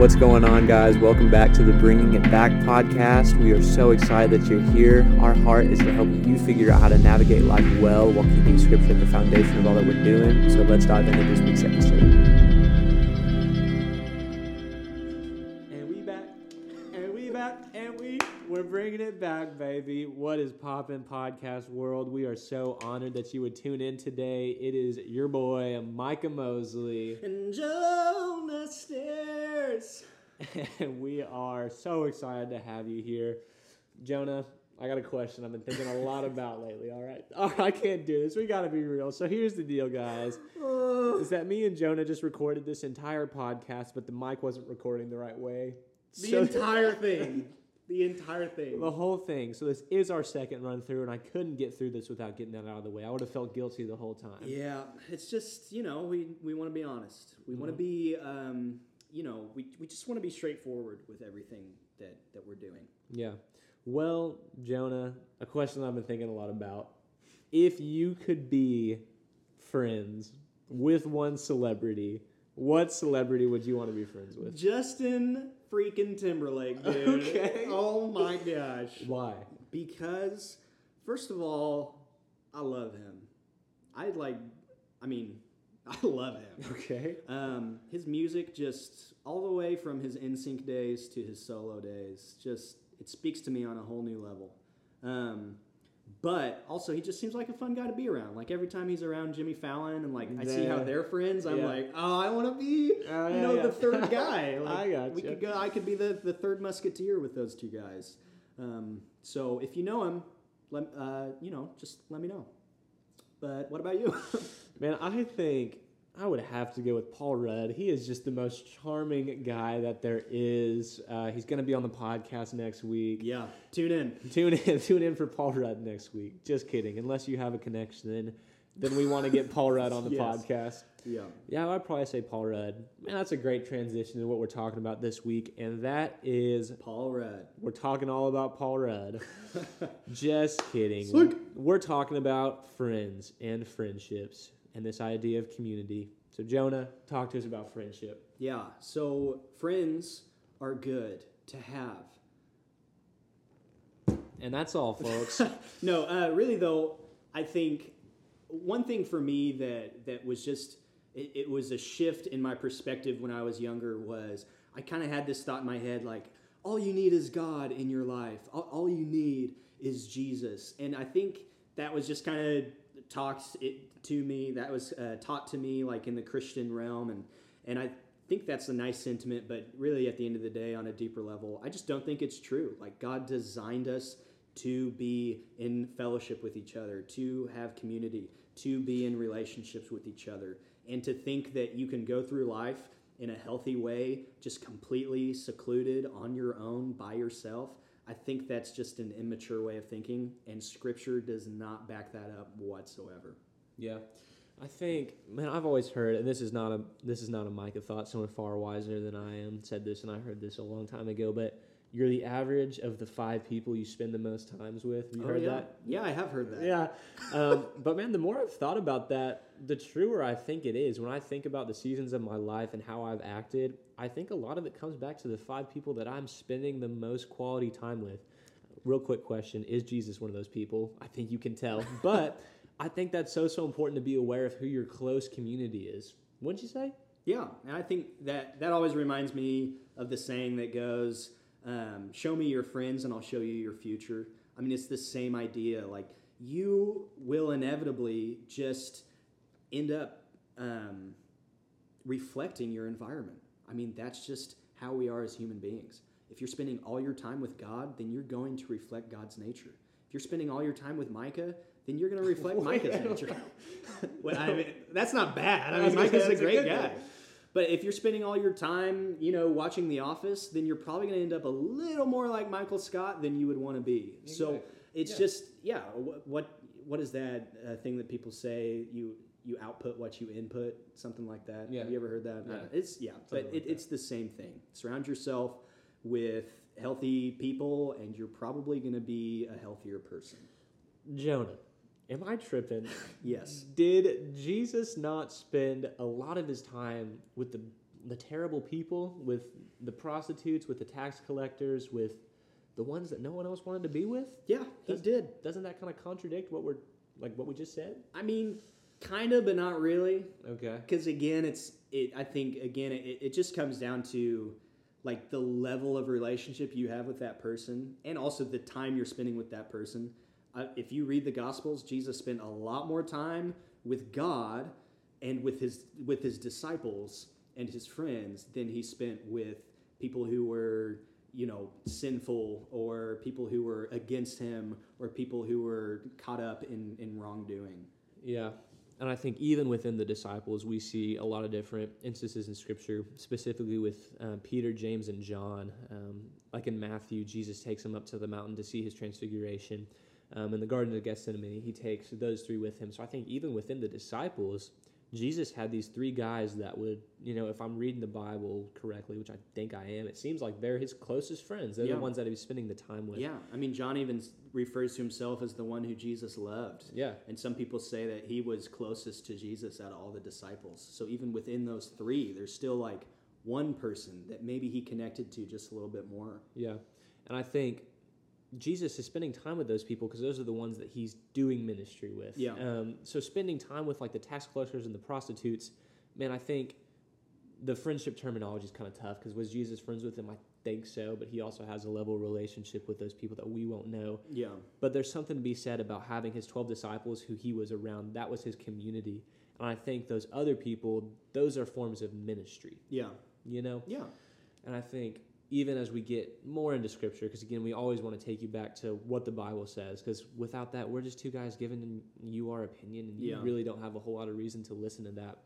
What's going on, guys? Welcome back to the Bringing It Back podcast. We are so excited that you're here. Our heart is to help you figure out how to navigate life well while keeping Scripture at the foundation of all that we're doing. So let's dive into this week's episode. Back, baby. What is poppin' podcast world? We are so honored that you would tune in today. It is your boy Micah Mosley. And Jonah Stairs. and we are so excited to have you here. Jonah, I got a question I've been thinking a lot about lately, all right? All right, I can't do this. We got to be real. So here's the deal, guys. Is that me and Jonah just recorded this entire podcast, but the mic wasn't recording the right way. The So- entire thing. The entire thing. The whole thing. So this is our second run through, and I couldn't get through this without getting that out of the way. I would have felt guilty the whole time. Yeah, it's just, you know, we, we want to be honest. We want to be, um, you know, we, we just want to be straightforward with everything that, that we're doing. Yeah. Well, Jonah, a question I've been thinking a lot about. If you could be friends with one celebrity, what celebrity would you want to be friends with? Justin freaking Timberlake, dude. Okay. Oh my gosh. Why? Because, first of all, I love him. I like, I mean, I love him. Okay. Um, his music just all the way from his NSYNC days to his solo days, just it speaks to me on a whole new level. Um, but also, he just seems like a fun guy to be around. Like every time he's around Jimmy Fallon and like I see how they're friends, I'm Yeah. like, oh, I want to be, Oh, you yeah, know, yeah. the third guy. Like, I got We you. could go. I could be the the third musketeer with those two guys. Um, so if you know him, let uh, you know, just let me know. But what about you? Man, I think I would have to go with Paul Rudd. He is just the most charming guy that there is. Uh, he's going to be on the podcast next week. yeah, tune in. Tune in, tune in for Paul Rudd next week. Just kidding. Unless you have a connection, then, then we want to get Paul Rudd on the Yes. podcast. Yeah. Yeah, I'd probably say Paul Rudd. Man, that's a great transition to what we're talking about this week, and that is Paul Rudd. we're talking all about Paul Rudd. Just kidding. Slick. We're talking about friends and friendships and this idea of community. So Jonah, talk to us about friendship. Yeah, so friends are good to have. And that's all, folks. No, uh, really though, I think one thing for me that that was just it, it was a shift in my perspective when I was younger was I kind of had this thought in my head like all you need is God in your life. All, all you need is Jesus, and I think that was just kind of talked it to me. That was uh, taught to me like in the Christian realm, and and I think that's a nice sentiment, but really at the end of the day, on a deeper level, I just don't think it's true. Like God designed us to be in fellowship with each other, to have community, to be in relationships with each other, and to think that you can go through life in a healthy way, just completely secluded on your own by yourself. I think that's just an immature way of thinking, and Scripture does not back that up whatsoever. Yeah, I think, man, I've always heard, and this is not a this is not a Micah thought. Someone far wiser than I am said this, and I heard this a long time ago. But you're the average of the five people you spend the most times with. Have you heard Oh, yeah. that? Yeah, I have heard that. Yeah, um, but man, the more I've thought about that, the truer I think it is. When I think about the seasons of my life and how I've acted, I think a lot of it comes back to the five people that I'm spending the most quality time with. Real quick question: Is Jesus one of those people? I think you can tell, but I think that's so so important to be aware of who your close community is. Wouldn't you say? Yeah, and I think that that always reminds me of the saying that goes, um, "Show me your friends, and I'll show you your future." I mean, it's the same idea. Like you will inevitably just end up um, reflecting your environment. I mean, that's just how we are as human beings. If you're spending all your time with God, then you're going to reflect God's nature. If you're spending all your time with Micah, then you're going to reflect Micah's nature. well, I mean, that's not bad. I mean, Micah's a great guy. thing. But if you're spending all your time, you know, watching The Office, then you're probably going to end up a little more like Michael Scott than you would want to be. So it's Yeah. just, yeah. What what, what is that uh, thing that people say? You you output what you input, something like that. Yeah. Have you ever heard that? Yeah. It's yeah, but it, that. it's the same thing. Surround yourself with healthy people, and you're probably going to be a healthier person. Jonah, am I tripping? Yes. Mm-hmm. Did Jesus not spend a lot of his time with the the terrible people, with the prostitutes, with the tax collectors, with the ones that no one else wanted to be with. Yeah, he That's- did. Doesn't that kind of contradict what we're like what we just said? I mean, kind of, but not really. Okay. Because again, it's it. I think again, it, it just comes down to like the level of relationship you have with that person, and also the time you're spending with that person. Uh, if you read the Gospels, Jesus spent a lot more time with God and with his with his disciples and his friends than he spent with people who were you know sinful or people who were against him or people who were caught up in in wrongdoing. Yeah. And I think even within the disciples, we see a lot of different instances in Scripture, specifically with um, Peter, James, and John. Um, like in Matthew, Jesus takes them up to the mountain to see his transfiguration. Um, in the Garden of Gethsemane, he takes those three with him. So I think even within the disciples, Jesus had these three guys that would, you know, if I'm reading the Bible correctly, which I think I am, it seems like they're his closest friends. They're Yeah. the ones that he's spending the time with. Yeah, I mean, John even refers to himself as the one who Jesus loved. Yeah. And some people say that he was closest to Jesus out of all the disciples. So even within those three, there's still like one person that maybe he connected to just a little bit more. Yeah. And I think Jesus is spending time with those people because those are the ones that he's doing ministry with. Yeah. Um, so spending time with like the tax collectors and the prostitutes, man, I think the friendship terminology is kind of tough because was Jesus friends with them? I think so, but he also has a level of relationship with those people that we won't know. Yeah. But there's something to be said about having his 12 disciples who he was around. That was his community. And I think those other people, those are forms of ministry, Yeah. you know? Yeah. And I think even as we get more into scripture, because again, we always want to take you back to what the Bible says, because without that, we're just two guys giving you our opinion, and you Yeah. really don't have a whole lot of reason to listen to that.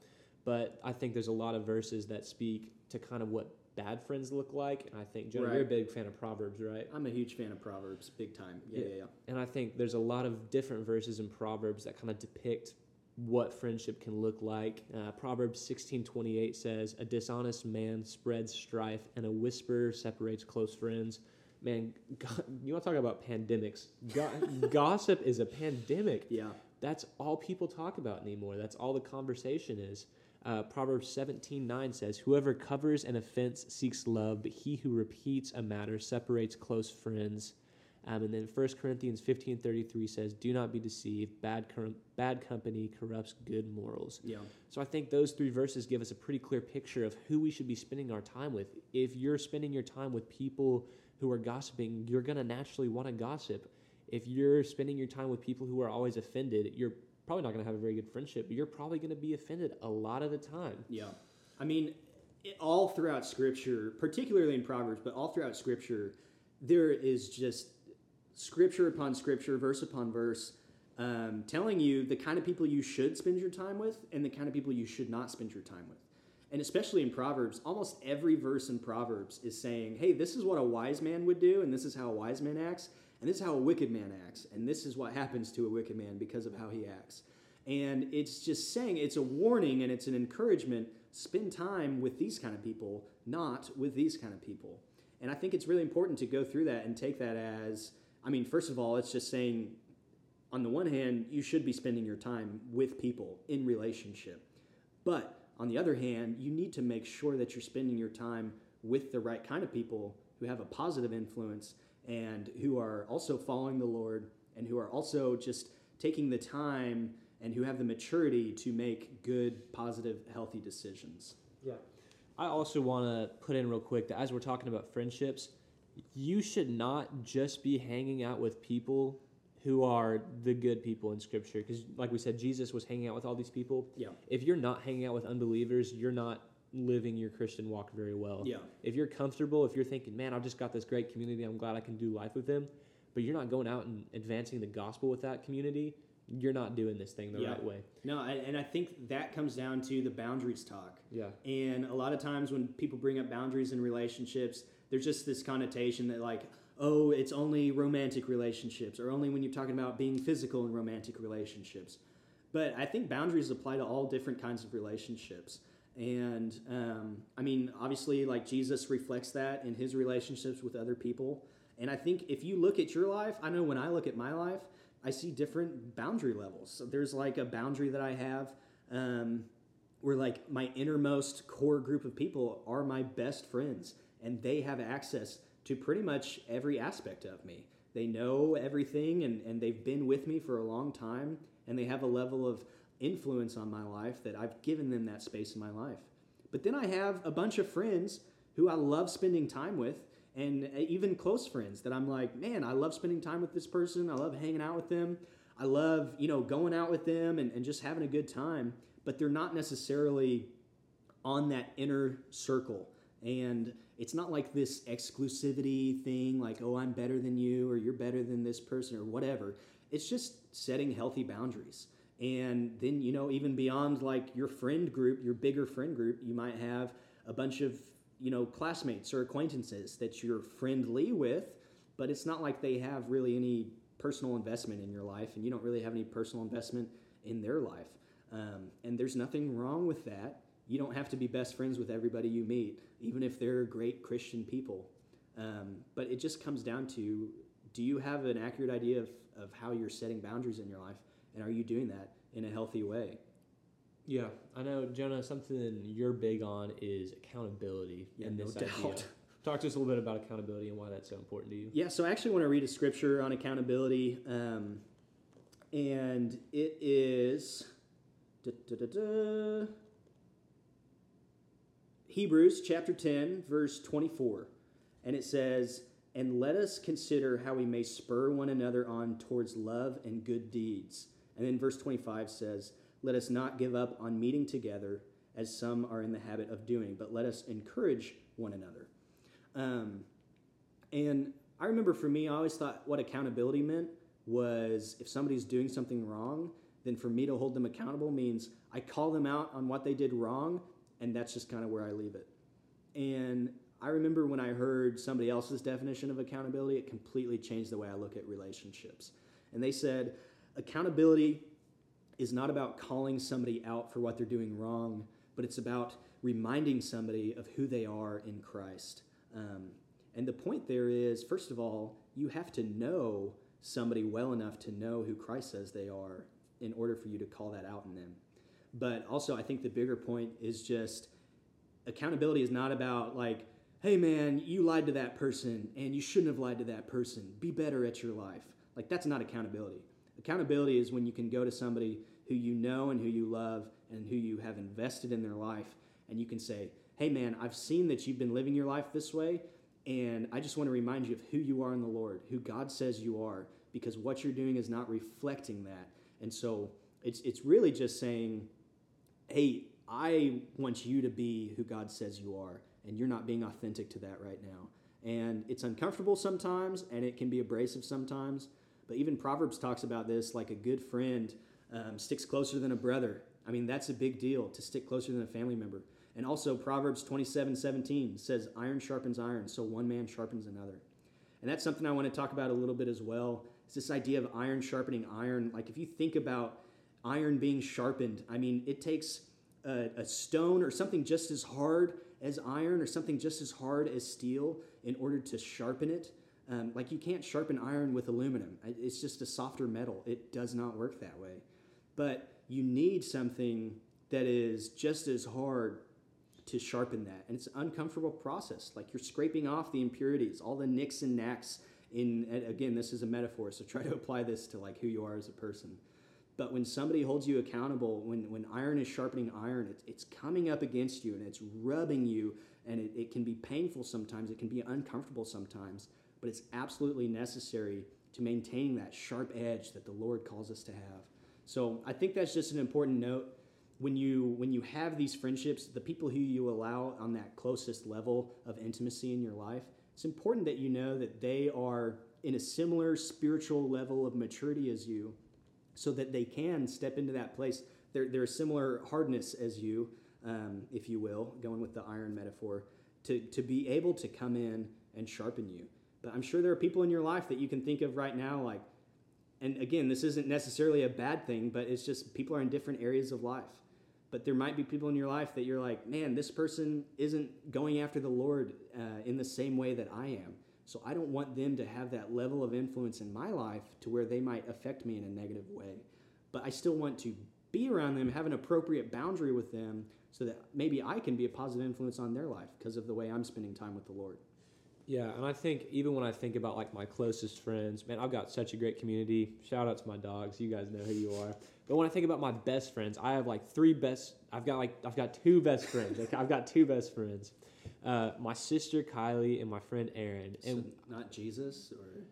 But I think there's a lot of verses that speak to kind of what bad friends look like. And I think, Jonah, you're a big fan of Proverbs, right? I'm a huge fan of Proverbs, big time. Yeah, Yeah. yeah, yeah. And I think there's a lot of different verses in Proverbs that kind of depict what friendship can look like. Uh, Proverbs 16:28 says, "A dishonest man spreads strife, and a whisper separates close friends." Man, go- you want to talk about pandemics? Go- gossip is a pandemic. Yeah. That's all people talk about anymore. That's all the conversation is. Uh, Proverbs 17:9 says, "Whoever covers an offense seeks love, but he who repeats a matter separates close friends." Um, and then 1 Corinthians 15:33 says, "Do not be deceived. Bad bad company corrupts good morals." Yeah. So I think those three verses give us a pretty clear picture of who we should be spending our time with. If you're spending your time with people who are gossiping, you're going to naturally want to gossip. If you're spending your time with people who are always offended, you're probably not going to have a very good friendship, but you're probably going to be offended a lot of the time. Yeah. I mean, it, all throughout Scripture, particularly in Proverbs, but all throughout Scripture, there is just Scripture upon Scripture, verse upon verse, um, telling you the kind of people you should spend your time with and the kind of people you should not spend your time with. And especially in Proverbs, almost every verse in Proverbs is saying, hey, this is what a wise man would do, and this is how a wise man acts, and this is how a wicked man acts, and this is what happens to a wicked man because of how he acts. And it's just saying, it's a warning and it's an encouragement spend time with these kind of people, not with these kind of people. And I think it's really important to go through that and take that as, I mean, first of all, it's just saying, on the one hand, you should be spending your time with people in relationship. But on the other hand, you need to make sure that you're spending your time with the right kind of people who have a positive influence and who are also following the Lord and who are also just taking the time and who have the maturity to make good, positive, healthy decisions. Yeah. I also want to put in real quick that as we're talking about friendships, you should not just be hanging out with people who are the good people in Scripture. Because, like we said, Jesus was hanging out with all these people. Yeah. If you're not hanging out with unbelievers, you're not living your Christian walk very well. Yeah. If you're comfortable, if you're thinking, man, I've just got this great community, I'm glad I can do life with them, but you're not going out and advancing the gospel with that community, you're not doing this thing the Yeah. right way. No, and and I think that comes down to the boundaries talk. Yeah. And a lot of times when people bring up boundaries in relationships, there's just this connotation that like, oh, it's only romantic relationships or only when you're talking about being physical in romantic relationships. But I think boundaries apply to all different kinds of relationships. And um, I mean, obviously, like Jesus reflects that in his relationships with other people. And I think if you look at your life, I know when I look at my life, I see different boundary levels. So there's like a boundary that I have um, where like my innermost core group of people are my best friends and they have access to pretty much every aspect of me. They know everything and, and they've been with me for a long time and they have a level of influence on my life that I've given them that space in my life. But then I have a bunch of friends who I love spending time with and uh, even close friends that I'm like, man, I love spending time with this person. I love hanging out with them. I love, you know, going out with them and, and just having a good time but they're not necessarily on that inner circle. And it's not like this exclusivity thing, like, oh, I'm better than you, or you're better than this person, or whatever. It's just setting healthy boundaries. And then, you know, even beyond like your friend group, your bigger friend group, you might have a bunch of, you know, classmates or acquaintances that you're friendly with, but it's not like they have really any personal investment in your life, and you don't really have any personal investment in their life. Um, and there's nothing wrong with that. You don't have to be best friends with everybody you meet, even if they're great Christian people. Um, but it just comes down to do you have an accurate idea of, of how you're setting boundaries in your life? And are you doing that in a healthy way? Yeah, I know, Jonah. Something you're big on is accountability yeah, and no this doubt. Talk to us a little bit about accountability and why that's so important to you. Yeah, so I actually want to read a scripture on accountability, um, and it is Da, da, da, Hebrews chapter 10, verse 24. And it says, And let us consider how we may spur one another on towards love and good deeds. And then verse 25 says, Let us not give up on meeting together as some are in the habit of doing, but let us encourage one another. Um, and I remember for me, I always thought what accountability meant was if somebody's doing something wrong, then for me to hold them accountable means I call them out on what they did wrong, and that's just kind of where I leave it. And I remember when I heard somebody else's definition of accountability, it completely changed the way I look at relationships. And they said, accountability is not about calling somebody out for what they're doing wrong, but it's about reminding somebody of who they are in Christ. Um, and the point there is, first of all, you have to know somebody well enough to know who Christ says they are in order for you to call that out in them. But also, I think the bigger point is just accountability is not about like, hey man, you lied to that person and you shouldn't have lied to that person. Be better at your life. Like, that's not accountability. Accountability is when you can go to somebody who you know and who you love and who you have invested in their life and you can say, hey man, I've seen that you've been living your life this way. And I just want to remind you of who you are in the Lord, who God says you are, because what you're doing is not reflecting that. And so it's, it's really just saying, hey, I want you to be who God says you are, and you're not being authentic to that right now. And it's uncomfortable sometimes, and it can be abrasive sometimes. But even Proverbs talks about this like a good friend um, sticks closer than a brother. I mean, that's a big deal to stick closer than a family member. And also, Proverbs 27 17 says, Iron sharpens iron, so one man sharpens another. And that's something I want to talk about a little bit as well. It's this idea of iron sharpening iron. Like, if you think about iron being sharpened, I mean, it takes a, a stone or something just as hard as iron or something just as hard as steel in order to sharpen it. Um, like, you can't sharpen iron with aluminum, it's just a softer metal. It does not work that way. But you need something that is just as hard to sharpen that. And it's an uncomfortable process. Like you're scraping off the impurities, all the nicks and knacks in again, this is a metaphor, so try to apply this to like who you are as a person. But when somebody holds you accountable, when, when iron is sharpening iron, it's, it's coming up against you and it's rubbing you, and it, it can be painful sometimes, it can be uncomfortable sometimes, but it's absolutely necessary to maintain that sharp edge that the Lord calls us to have. So I think that's just an important note when you when you have these friendships, the people who you allow on that closest level of intimacy in your life, it's important that you know that they are in a similar spiritual level of maturity as you, so that they can step into that place. They're, they're a similar hardness as you, um, if you will, going with the iron metaphor, to, to be able to come in and sharpen you. But I'm sure there are people in your life that you can think of right now, like, and again, this isn't necessarily a bad thing, but it's just people are in different areas of life but there might be people in your life that you're like, man, this person isn't going after the Lord uh, in the same way that I am. So I don't want them to have that level of influence in my life to where they might affect me in a negative way. But I still want to be around them, have an appropriate boundary with them, so that maybe I can be a positive influence on their life because of the way I'm spending time with the Lord. Yeah, and I think even when I think about like my closest friends, man, I've got such a great community. Shout out to my dogs. You guys know who you are. But when I think about my best friends, I have like three best. I've got like I've got two best friends. I've got two best friends. Uh, my sister Kylie and my friend Aaron. And so not Jesus or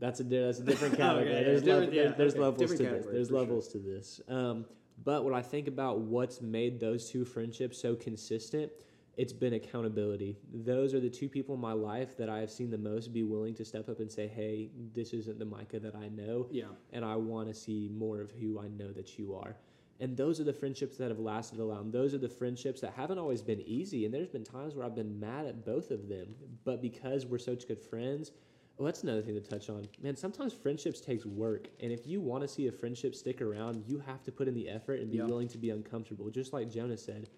that's a that's a different category. okay, there's, level, yeah, there's okay. levels different to this. There's levels sure. to this. Um, but when I think about what's made those two friendships so consistent, it's been accountability. Those are the two people in my life that I have seen the most be willing to step up and say, "Hey, this isn't the Micah that I know, yeah, and I want to see more of who I know that you are." And those are the friendships that have lasted a. And those are the friendships that haven't always been easy. And there's been times where I've been mad at both of them, but because we're such good friends, well, that's another thing to touch on. Man, sometimes friendships takes work, and if you want to see a friendship stick around, you have to put in the effort and be willing to be uncomfortable. Just like Jonah said,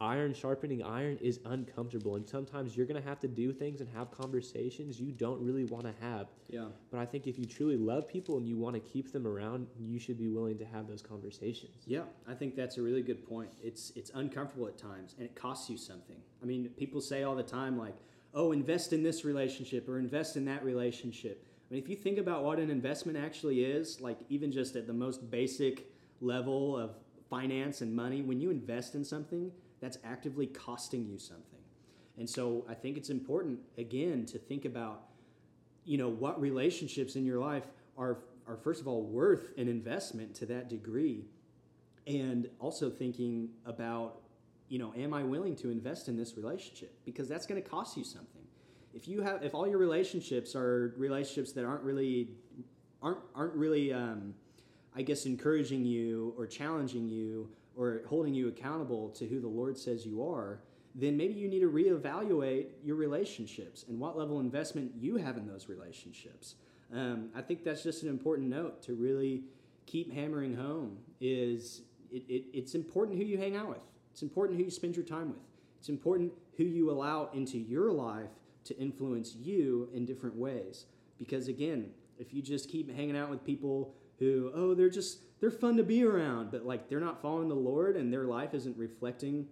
iron sharpening iron is uncomfortable and sometimes you're going to have to do things and have conversations you don't really want to have. Yeah. But i think if you truly love people and you want to keep them around you should be willing to have those conversations. Yeah i think that's a really good point. It's it's uncomfortable at times and it costs you something. I mean people say all the time like oh invest in this relationship or invest in that relationship. I mean if you think about what an investment actually is like even just at the most basic level of finance and money when you invest in something that's actively costing you something. And so I think it's important again to think about you know what relationships in your life are are first of all worth an investment to that degree and also thinking about you know am I willing to invest in this relationship because that's going to cost you something. If you have if all your relationships are relationships that aren't really aren't aren't really um, I guess encouraging you or challenging you or holding you accountable to who the Lord says you are, then maybe you need to reevaluate your relationships and what level of investment you have in those relationships. Um, I think that's just an important note to really keep hammering home is it, it, it's important who you hang out with. It's important who you spend your time with. It's important who you allow into your life to influence you in different ways. Because again, if you just keep hanging out with people who, oh, they're just they're fun to be around, but like they're not following the Lord and their life isn't reflecting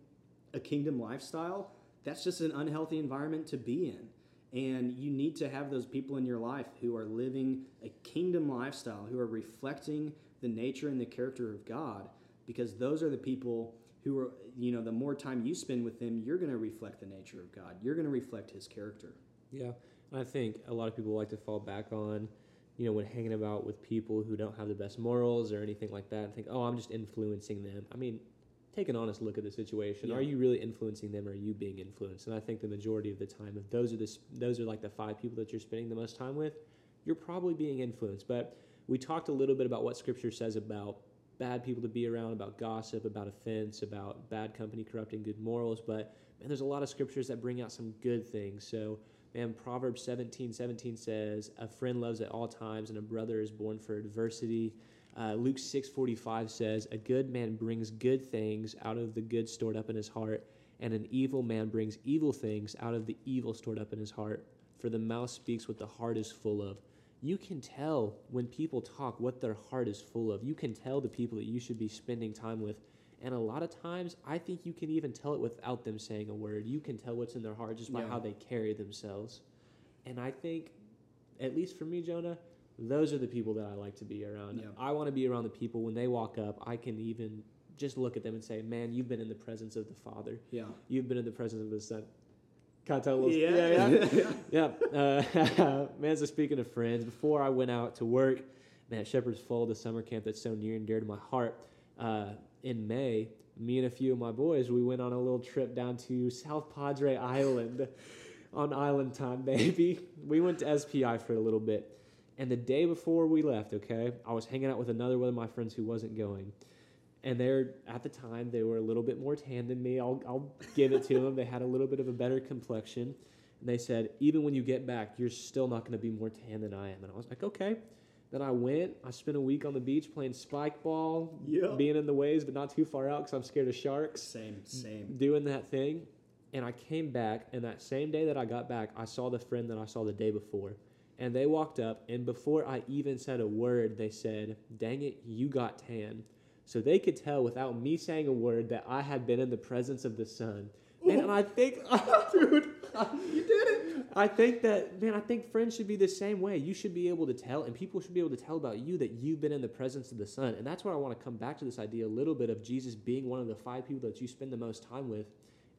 a kingdom lifestyle, that's just an unhealthy environment to be in. And you need to have those people in your life who are living a kingdom lifestyle, who are reflecting the nature and the character of God, because those are the people who are, you know, the more time you spend with them, you're going to reflect the nature of God. You're going to reflect his character. Yeah. And I think a lot of people like to fall back on you know, when hanging about with people who don't have the best morals or anything like that and think, oh, I'm just influencing them. I mean, take an honest look at the situation. Yeah. Are you really influencing them or are you being influenced? And I think the majority of the time, if those are the, those are like the five people that you're spending the most time with, you're probably being influenced. But we talked a little bit about what scripture says about bad people to be around, about gossip, about offense, about bad company corrupting good morals. But man, there's a lot of scriptures that bring out some good things. So and Proverbs 17 17 says, A friend loves at all times, and a brother is born for adversity. Uh, Luke 6 45 says, A good man brings good things out of the good stored up in his heart, and an evil man brings evil things out of the evil stored up in his heart. For the mouth speaks what the heart is full of. You can tell when people talk what their heart is full of. You can tell the people that you should be spending time with and a lot of times, I think you can even tell it without them saying a word. You can tell what's in their heart just by yeah. how they carry themselves. And I think, at least for me, Jonah, those are the people that I like to be around. Yeah. I want to be around the people when they walk up, I can even just look at them and say, man, you've been in the presence of the Father. Yeah. You've been in the presence of the Son. Can I tell a little Yeah, yeah. yeah. yeah. Uh, man, so speaking of friends, before I went out to work, man, Shepherd's Fall, the summer camp that's so near and dear to my heart, uh, in May, me and a few of my boys, we went on a little trip down to South Padre Island on island time, baby. We went to SPI for a little bit. And the day before we left, okay, I was hanging out with another one of my friends who wasn't going. And they're, at the time, they were a little bit more tan than me. I'll, I'll give it to them. They had a little bit of a better complexion. And they said, even when you get back, you're still not going to be more tan than I am. And I was like, okay. Then I went. I spent a week on the beach playing spike ball, yep. being in the waves, but not too far out because I'm scared of sharks. Same, same. Doing that thing. And I came back, and that same day that I got back, I saw the friend that I saw the day before. And they walked up, and before I even said a word, they said, Dang it, you got tan. so they could tell without me saying a word that I had been in the presence of the sun. And I think, dude, you did it. I think that, man, I think friends should be the same way. You should be able to tell, and people should be able to tell about you that you've been in the presence of the Son. And that's where I want to come back to this idea a little bit of Jesus being one of the five people that you spend the most time with.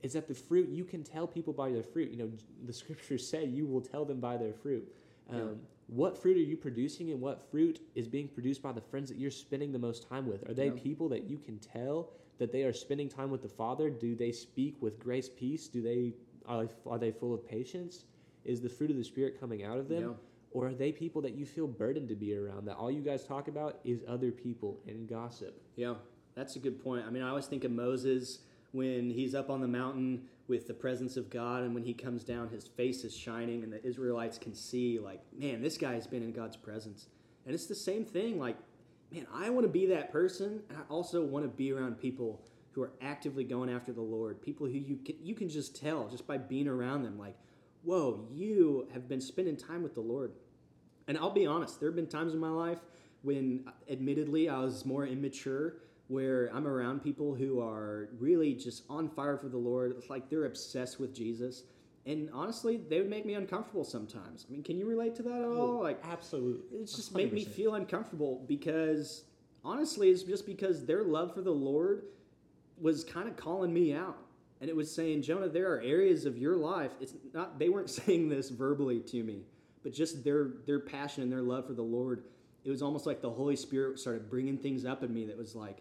Is that the fruit you can tell people by their fruit? You know, the scriptures say you will tell them by their fruit. Um, yeah. What fruit are you producing, and what fruit is being produced by the friends that you're spending the most time with? Are they yeah. people that you can tell that they are spending time with the Father? Do they speak with grace, peace? Do they are they, are they full of patience? Is the fruit of the Spirit coming out of them? Yeah. Or are they people that you feel burdened to be around? That all you guys talk about is other people and gossip? Yeah, that's a good point. I mean, I always think of Moses when he's up on the mountain with the presence of God, and when he comes down, his face is shining, and the Israelites can see, like, man, this guy's been in God's presence. And it's the same thing. Like, man, I want to be that person. And I also want to be around people who are actively going after the Lord, people who you can, you can just tell just by being around them, like, whoa, you have been spending time with the Lord. And I'll be honest, there have been times in my life when, uh, admittedly, I was more immature, where I'm around people who are really just on fire for the Lord. It's like they're obsessed with Jesus. And honestly, they would make me uncomfortable sometimes. I mean, can you relate to that at all? Like, absolutely. It just 100%. make me feel uncomfortable because honestly, it's just because their love for the Lord was kind of calling me out. And it was saying, Jonah, there are areas of your life. It's not they weren't saying this verbally to me, but just their their passion and their love for the Lord. It was almost like the Holy Spirit started bringing things up in me that was like,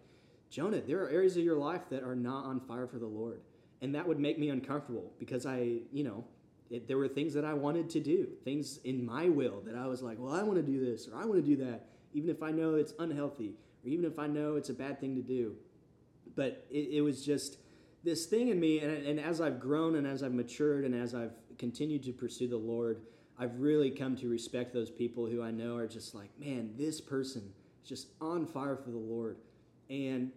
Jonah, there are areas of your life that are not on fire for the Lord and that would make me uncomfortable because I, you know, it, there were things that I wanted to do, things in my will that I was like, well, I want to do this or I want to do that, even if I know it's unhealthy or even if I know it's a bad thing to do. But it, it was just this thing in me, and, and as I've grown and as I've matured and as I've continued to pursue the Lord, I've really come to respect those people who I know are just like, man, this person is just on fire for the Lord. And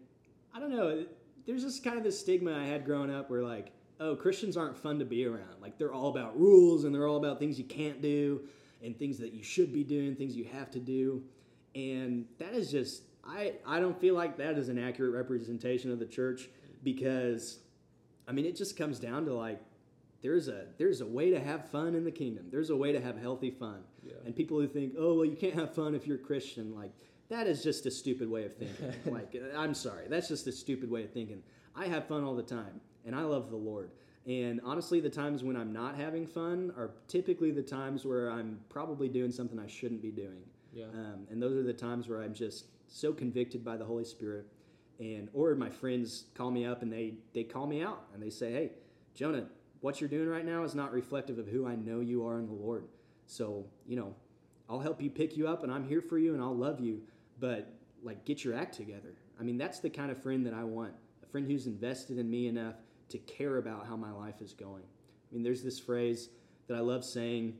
I don't know, there's just kind of this stigma I had growing up where like, oh, Christians aren't fun to be around. Like they're all about rules and they're all about things you can't do and things that you should be doing, things you have to do. And that is just I I don't feel like that is an accurate representation of the church because I mean it just comes down to like there's a there's a way to have fun in the kingdom. There's a way to have healthy fun. Yeah. And people who think, "Oh, well you can't have fun if you're Christian." Like that is just a stupid way of thinking. like, uh, I'm sorry, that's just a stupid way of thinking. I have fun all the time, and I love the Lord. And honestly, the times when I'm not having fun are typically the times where I'm probably doing something I shouldn't be doing. Yeah. Um, and those are the times where I'm just so convicted by the Holy Spirit. And or my friends call me up and they they call me out and they say, "Hey, Jonah, what you're doing right now is not reflective of who I know you are in the Lord. So you know, I'll help you pick you up, and I'm here for you, and I'll love you but like get your act together. I mean, that's the kind of friend that I want. A friend who's invested in me enough to care about how my life is going. I mean, there's this phrase that I love saying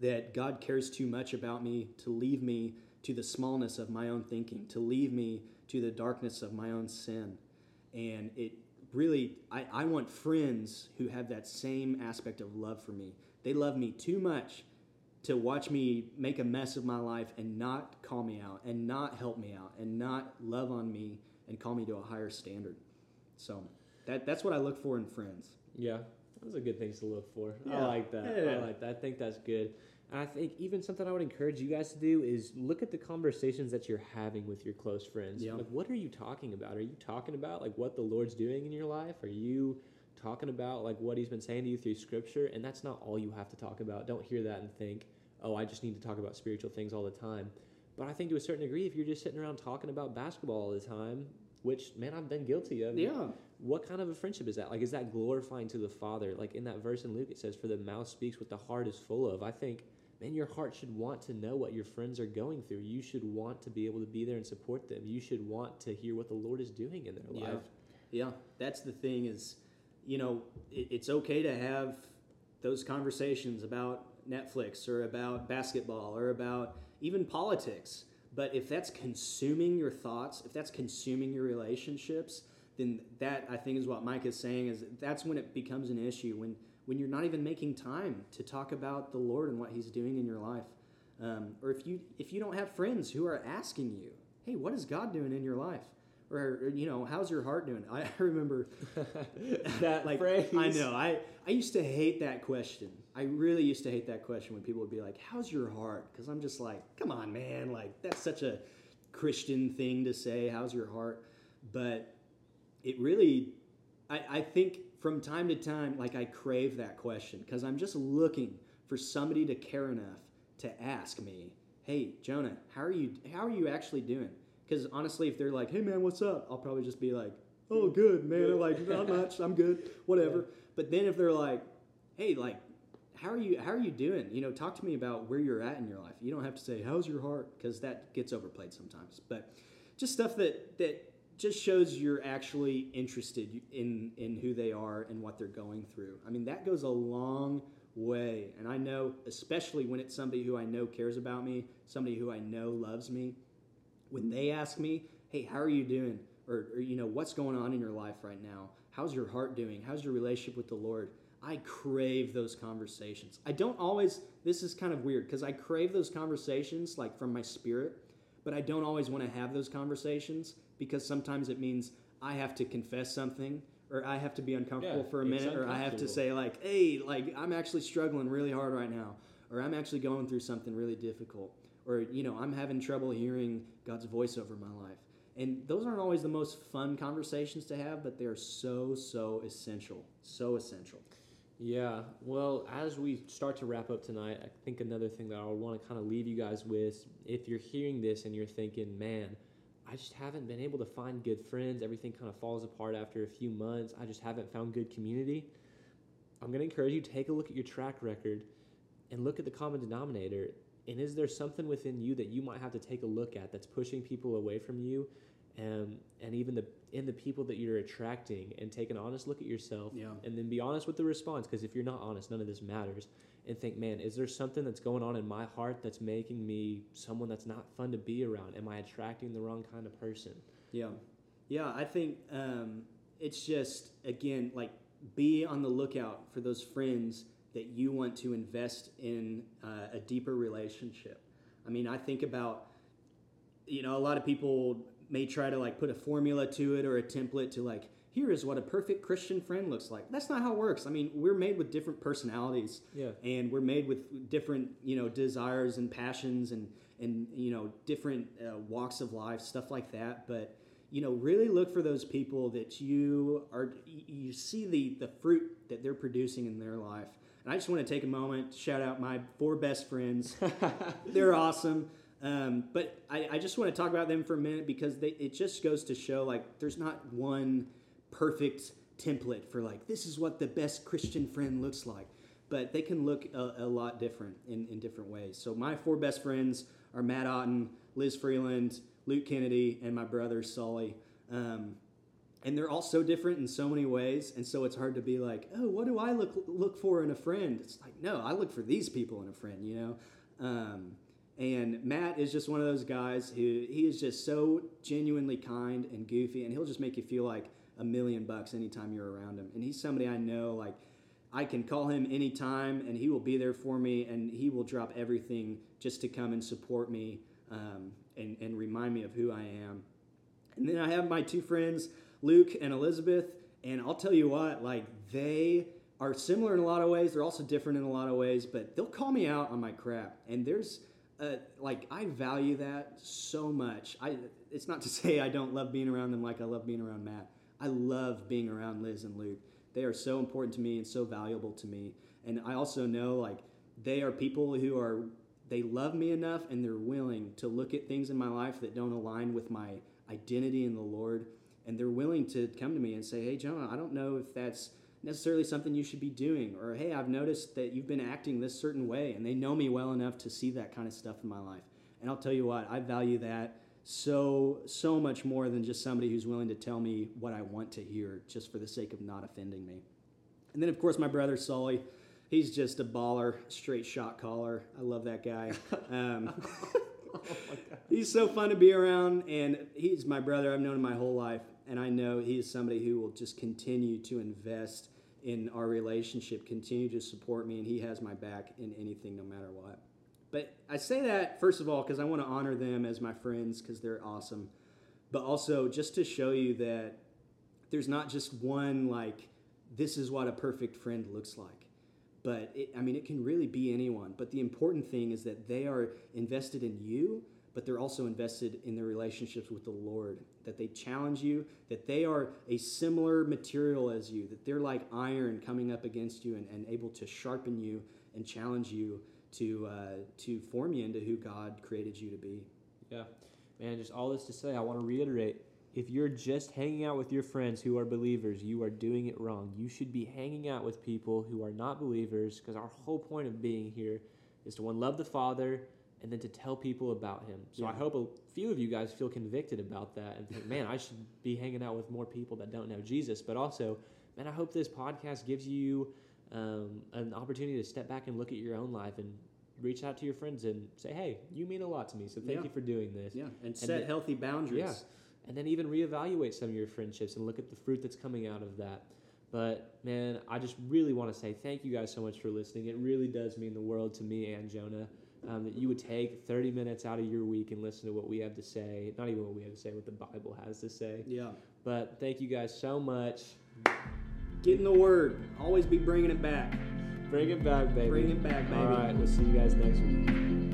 that God cares too much about me to leave me to the smallness of my own thinking, to leave me to the darkness of my own sin. And it really, I, I want friends who have that same aspect of love for me. They love me too much to watch me make a mess of my life and not call me out and not help me out and not love on me and call me to a higher standard. So that that's what I look for in friends. Yeah, those are good things to look for. Yeah. I like that. Yeah. I like that. I think that's good. And I think even something I would encourage you guys to do is look at the conversations that you're having with your close friends. Yeah. Like, what are you talking about? Are you talking about like what the Lord's doing in your life? Are you talking about like what he's been saying to you through scripture and that's not all you have to talk about don't hear that and think oh i just need to talk about spiritual things all the time but i think to a certain degree if you're just sitting around talking about basketball all the time which man i've been guilty of yeah what kind of a friendship is that? Like is that glorifying to the father? Like in that verse in luke it says for the mouth speaks what the heart is full of. I think man your heart should want to know what your friends are going through. You should want to be able to be there and support them. You should want to hear what the lord is doing in their yeah. life. Yeah. That's the thing is you know, it, it's okay to have those conversations about Netflix or about basketball or about even politics. But if that's consuming your thoughts, if that's consuming your relationships, then that I think is what Mike is saying is that's when it becomes an issue when when you're not even making time to talk about the Lord and what He's doing in your life, um, or if you if you don't have friends who are asking you, hey, what is God doing in your life? or, you know, how's your heart doing? I remember that like phrase. I know. I I used to hate that question. I really used to hate that question when people would be like, "How's your heart?" Because I'm just like, "Come on, man! Like that's such a Christian thing to say. How's your heart?" But it really, I, I think from time to time, like I crave that question because I'm just looking for somebody to care enough to ask me, "Hey, Jonah, how are you? How are you actually doing?" Because honestly, if they're like, "Hey, man, what's up?" I'll probably just be like, "Oh, good, man." They're like, "Not much. I'm good. Whatever." But then if they're like, "Hey, like." How are you? How are you doing? You know, talk to me about where you're at in your life. You don't have to say how's your heart because that gets overplayed sometimes. But just stuff that that just shows you're actually interested in in who they are and what they're going through. I mean, that goes a long way. And I know, especially when it's somebody who I know cares about me, somebody who I know loves me, when they ask me, "Hey, how are you doing?" or, or you know, "What's going on in your life right now? How's your heart doing? How's your relationship with the Lord?" I crave those conversations. I don't always this is kind of weird because I crave those conversations like from my spirit, but I don't always want to have those conversations because sometimes it means I have to confess something or I have to be uncomfortable Yeah, for a minute or I have to say like, "Hey, like I'm actually struggling really hard right now." Or I'm actually going through something really difficult. Or you know, I'm having trouble hearing God's voice over my life. And those aren't always the most fun conversations to have, but they are so so essential. So essential. Yeah, well, as we start to wrap up tonight, I think another thing that I want to kind of leave you guys with if you're hearing this and you're thinking, man, I just haven't been able to find good friends, everything kind of falls apart after a few months, I just haven't found good community. I'm going to encourage you to take a look at your track record and look at the common denominator. And is there something within you that you might have to take a look at that's pushing people away from you? and and even the in the people that you're attracting and take an honest look at yourself Yeah. and then be honest with the response because if you're not honest none of this matters and think man is there something that's going on in my heart that's making me someone that's not fun to be around am i attracting the wrong kind of person Yeah, yeah. I think um, it's just again like be on the lookout for those friends that you want to invest in uh, a deeper relationship. I mean, I think about you know a lot of people may try to like put a formula to it or a template to like here is what a perfect Christian friend looks like. That's not how it works. I mean, we're made with different personalities. Yeah. And we're made with different you know desires and passions and and you know different uh, walks of life stuff like that. But you know really look for those people that you are you see the the fruit that they're producing in their life. And i just want to take a moment to shout out my four best friends. They're awesome. Um, but I, I just want to talk about them for a minute because they, it just goes to show like there's not one perfect template for like this is what the best christian friend looks like. But they can look a, a lot different in, in different ways. So my four best friends are matt otten liz freeland luke kennedy and my brother sully. Um, and they're all so different in so many ways. And so it's hard to be like oh what do i look look for in a friend? It's like no i look for these people in a friend you know? Um, and matt is just one of those guys who he is just so genuinely kind and goofy and he'll just make you feel like a million bucks anytime you're around him and he's somebody i know like i can call him anytime and he will be there for me and he will drop everything just to come and support me um, and, and remind me of who i am and then I have my two friends, Luke and Elizabeth, and I'll tell you what, like they are similar in a lot of ways. They're also different in a lot of ways, but they'll call me out on my crap. And there's uh, like I value that so much. I it's not to say I don't love being around them like I love being around Matt. I love being around Liz and Luke. They are so important to me and so valuable to me. And I also know like they are people who are they love me enough and they're willing to look at things in my life that don't align with my identity in the Lord. And they're willing to come to me and say, Hey, Jonah, I don't know if that's necessarily something you should be doing. Or, Hey, I've noticed that you've been acting this certain way. And they know me well enough to see that kind of stuff in my life. And I'll tell you what, I value that so, so much more than just somebody who's willing to tell me what I want to hear just for the sake of not offending me. And then, of course, my brother Sully. He's just a baller, straight shot caller. I love that guy. Um, he's so fun to be around, and he's my brother. I've known him my whole life, and I know he is somebody who will just continue to invest in our relationship, continue to support me, and he has my back in anything, no matter what. But I say that first of all because I want to honor them as my friends because they're awesome. but also just to show you that there's not just one like this is what a perfect friend looks like but it, i mean it can really be anyone but the important thing is that they are invested in you but they're also invested in their relationships with the lord that they challenge you that they are a similar material as you that they're like iron coming up against you and, and able to sharpen you and challenge you to uh, to form you into who god created you to be Yeah. Man, just all this to say, I want to reiterate if you're just hanging out with your friends who are believers, you are doing it wrong. You should be hanging out with people who are not believers because our whole point of being here is to one, love the Father and then to tell people about Him. So I hope a few of you guys feel convicted about that and think, man, I should be hanging out with more people that don't know Jesus. But also, man, I hope this podcast gives you um, an opportunity to step back and look at your own life and reach out to your friends and say, hey, you mean a lot to me, so thank Yeah. you for doing this. yeah and set the- healthy boundaries Yeah. And then even reevaluate some of your friendships and look at the fruit that's coming out of that. But man, I just really want to say thank you guys so much for listening. It really does mean the world to me and Jonah um, that you would take 30 minutes out of your week and listen to what we have to say. Not even what we have to say, what the Bible has to say. yeah But thank you guys so much. Get in the word. Always be bringing it back. Bring it back, baby. Bring it back, baby. All right, we'll see you guys next week.